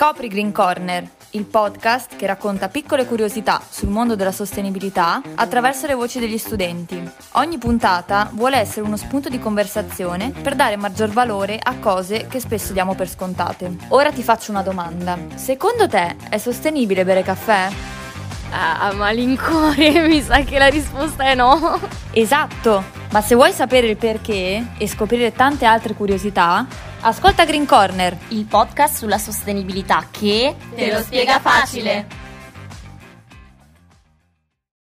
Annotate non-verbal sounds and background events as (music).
Scopri Green Corner, il podcast che racconta piccole curiosità sul mondo della sostenibilità attraverso le voci degli studenti. Ogni puntata vuole essere uno spunto di conversazione per dare maggior valore a cose che spesso diamo per scontate. Ora ti faccio una domanda. Secondo te è sostenibile bere caffè? Ah, a malincuore (laughs) mi sa che la risposta è no. Esatto, ma se vuoi sapere il perché e scoprire tante altre curiosità, ascolta Green Corner, Il podcast sulla sostenibilità che Te lo spiega facile.